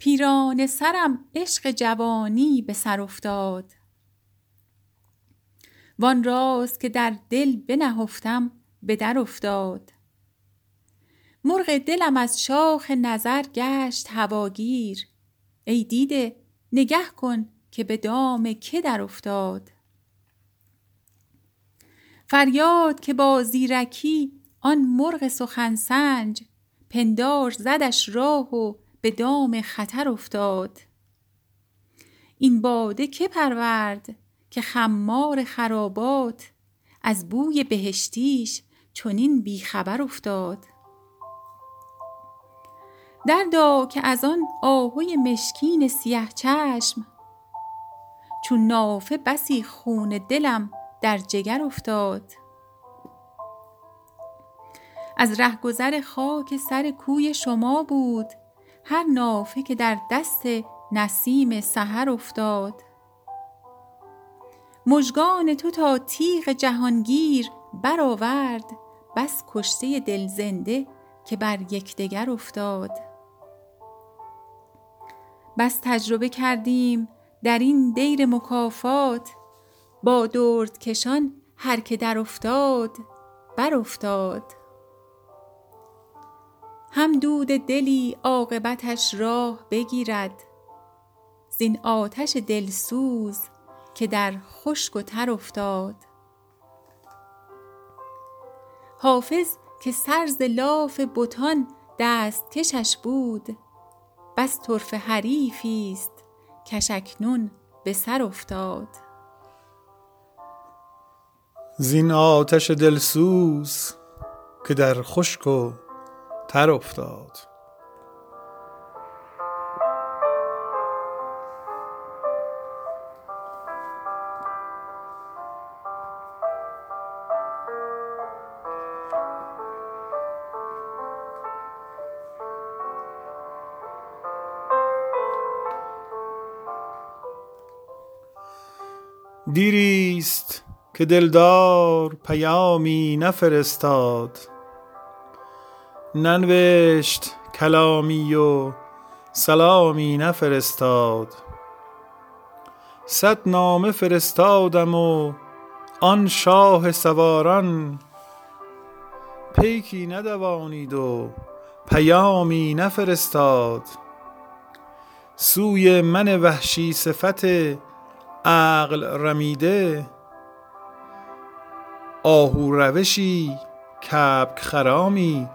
پیران سرم عشق جوانی به سر افتاد. وان راز که در دل بنهفتم به در افتاد. مرغ دلم از شاخ نظر گشت هواگیر. ای دیده نگه کن که به دام که در افتاد. فریاد که با زیرکی آن مرغ سخن سنج پندار زدش راه و به دام خطر افتاد. این باده که پرورد که خمار خرابات از بوی بهشتیش چنین بیخبر افتاد. دردا که از آن آهوی مشکین سیه چشم چون نافه بسی خون دلم در جگر افتاد. از رهگذر خاک سر کوی شما بود هر نافه که در دست نسیم سحر افتاد. مژگان تو تا تیغ جهانگیر برآورد بس کشته دل زنده که بر یکدیگر افتاد. بس تجربه کردیم در این دیر مکافات با کشان هر که در افتاد بر افتاد هم دود دلی عاقبتش راه بگیرد. زین آتش دلسوز که در خشک و تر افتاد. حافظ که سر ز لاف بتان دست کشش بود بس طرفه حریفی است کش اکنون به سر افتاد. زین آتش دلسوز که در خشک و تر افتاد. دیریست که دلدار پیامی نفرستاد. ننوشت کلامی و سلامی نفرستاد. صد نامه فرستادم و آن شاه سواران پیکی ندوانید و پیامی نفرستاد. سوی من وحشی صفت عقل رمیده آهو روشی کبک خرامی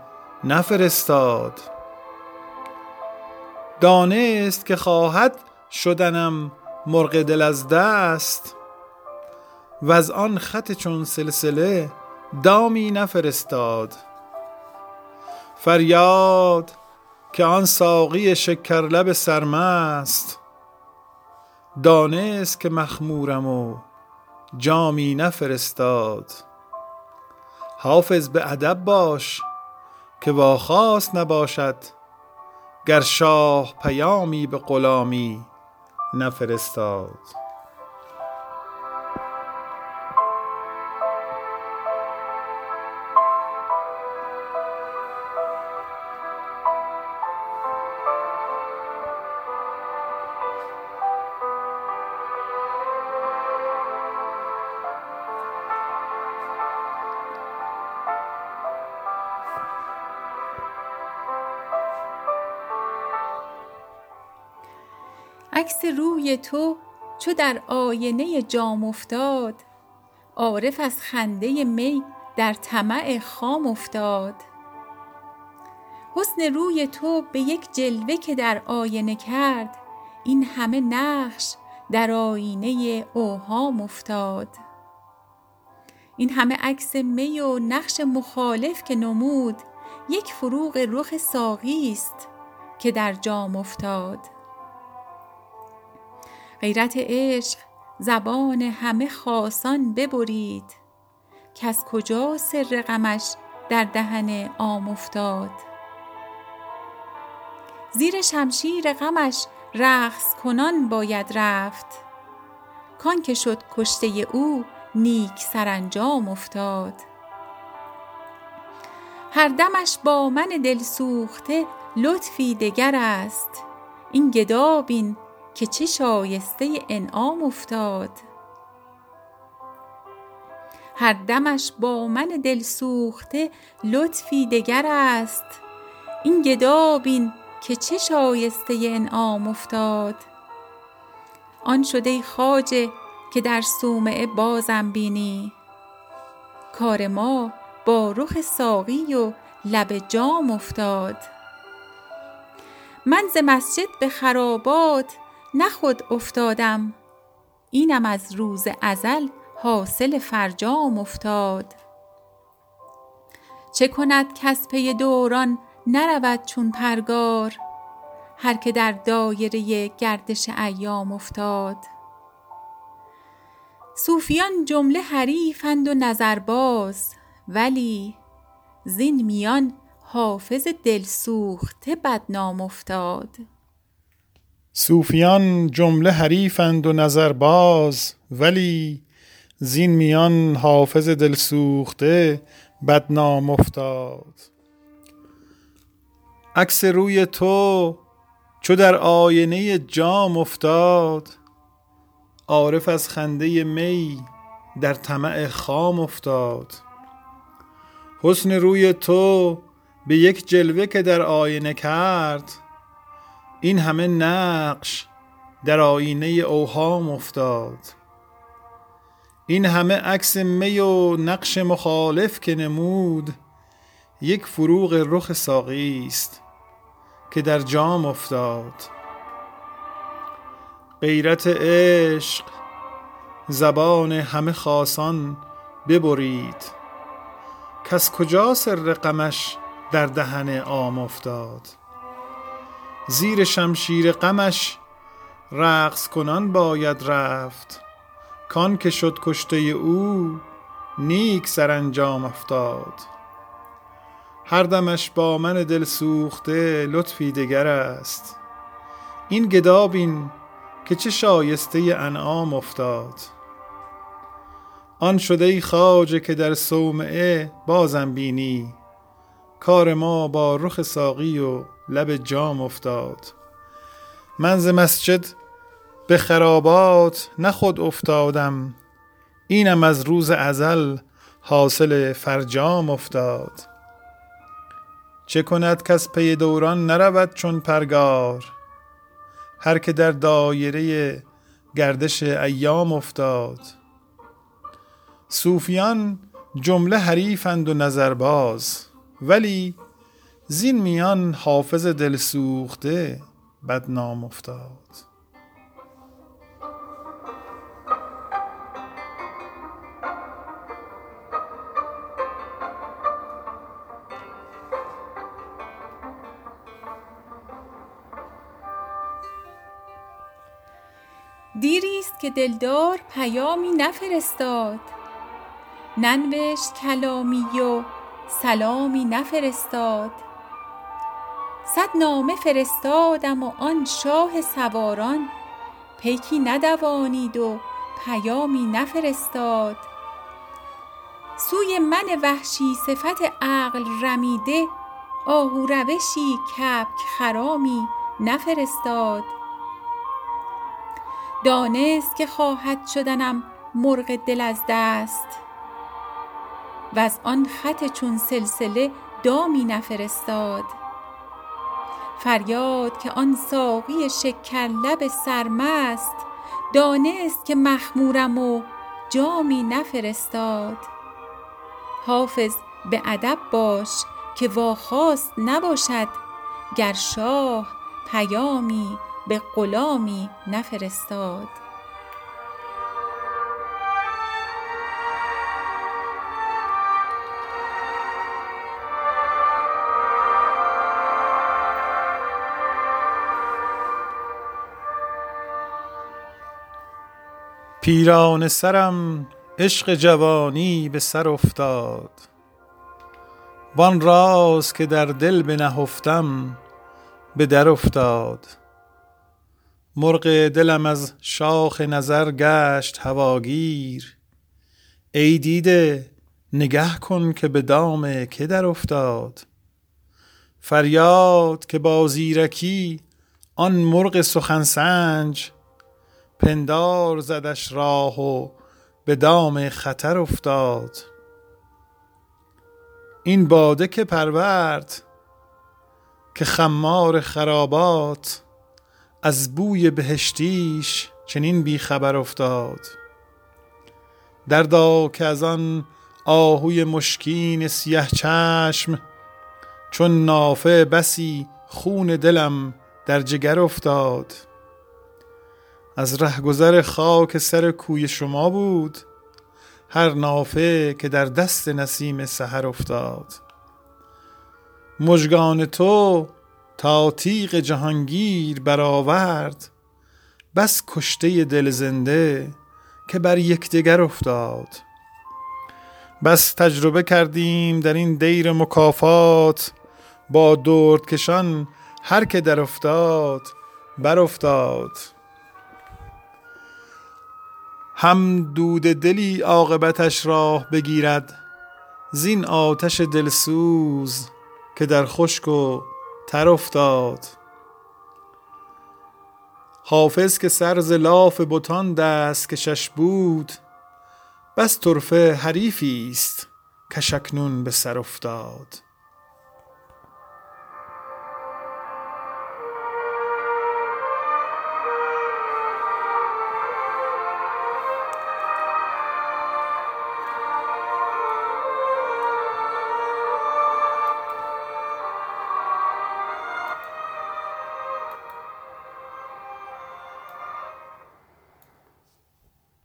نفرستاد. دانست که خواهد شدنم مرغ دل از دست. و از آن خط چون سلسله دامی نفرستاد. فریاد که آن ساقی شکرلب سرمست. دانست که مخمورم و جامی نفرستاد. حافظ به ادب باش که واخواست نباشد گر شاه پیامی به غلامی نفرستاد. عکس روی تو چو در آینه جام افتاد. عارف از خنده می در طمع خام افتاد. حسن روی تو به یک جلوه که در آینه کرد این همه نقش در آینه اوهام افتاد. این همه عکس می و نقش مخالف که نمود یک فروغ رخ ساقی است که در جام افتاد. غیرت عشق زبان همه خاصان ببرید. از کجا سر غمش در دهن عام افتاد؟ زیر شمشیر غمش رقص کنان باید رفت. کان که شد کشته او نیک سرانجام افتاد. هر دمش با من دل سوخته لطفی دگر است. این گدا بین که چه شایسته انعام افتاد. هر دمش با من دل سوخته لطفی دگر است. این گدا بین که چه شایسته انعام افتاد. آن شده خواجه که در صومعه بازم بینی. کار ما با رخ ساقی و لب جام افتاد. من ز مسجد به خرابات نه خود افتادم. اینم از روز ازل حاصل فرجام افتاد. چه کند کس پی دوران نرود چون پرگار؟ هر که در دایره گردش ایام افتاد. صوفیان جمله حریفند و نظرباز ولی زین میان حافظ دل سوخته بدنام افتاد. صوفیان جمله حریفند و نظرباز ولی زین میان حافظ دل سوخته بدنام افتاد. عکس روی تو چو در آینه جام افتاد عارف از خنده می در طمع خام افتاد. حسن روی تو به یک جلوه که در آینه کرد این همه نقش در آینه اوهام افتاد. این همه عکس می و نقش مخالف که نمود یک فروغ رخ ساقی است که در جام افتاد. غیرت عشق زبان همه خاصان ببرید. کس کجا سر غمش در دهن عام افتاد؟ زیر شمشیر غمش رقص کنان باید رفت. کان که شد کشته او نیک سرانجام افتاد. هر دمش با من دل سوخته لطفی دگر است. این گدابین که چه شایسته انعام افتاد. آن شده ای خواجه که در صومعه بازم بینی. کار ما با رخ ساقی و لب جام افتاد. من ز مسجد به خرابات نه خود افتادم اینم از روز ازل حاصل فرجام افتاد. چه کند کس پی دوران نرود چون پرگار؟ هر که در دایره گردش ایام افتاد. صوفیان جمله حریفند و نظرباز ولی زین میان حافظ دل سوخته بدنام افتاد. دیریست که دلدار پیامی نفرستاد. ننوشت کلامی و سلامی نفرستاد. صد نامه فرستادم و آن شاه سواران. پیکی ندوانید و پیامی نفرستاد. سوی من وحشی صفت عقل رمیده آهو روشی کبک خرامی نفرستاد. دانست که خواهد شدنم مرغ دل از دست. وز آن خط چون سلسله دامی نفرستاد. فریاد که آن ساقی شکرلب سرمست دانست که مخمورم و جامی نفرستاد. حافظ به ادب باش که واخواست نباشد گر شاه پیامی به غلامی نفرستاد. پیران سرم عشق جوانی به سر افتاد. وان راز که در دل بنهفتم به در افتاد. مرغ دلم از شاخ نظر گشت هواگیر. ای دیده نگه کن که به دام که در افتاد. فریاد که با زیرکی آن مرغ سخن سنج پندار زدش راه و به دام خطر افتاد. این باده که پرورد که خمار خرابات از بوی بهشتیش چنین بیخبر افتاد. دردا که از آن آهوی مشکین سیه چشم چون نافه بسی خون دلم در جگر افتاد. از رهگذر خاک سر کوی شما بود هر نافه که در دست نسیم سحر افتاد. مژگان تو تا تیغ جهانگیر برآورد بس کشته دل زنده که بر یکدیگر افتاد. بس تجربه کردیم در این دیر مکافات با دردکشان هر که در افتاد بر افتاد هم دود دلی عاقبتش راه بگیرد زین آتش دلسوز که در خشک و تر افتاد. حافظ که سر ز لاف بتان دست کشش بود بس طرفه حریفی است که اکنون به سر افتاد.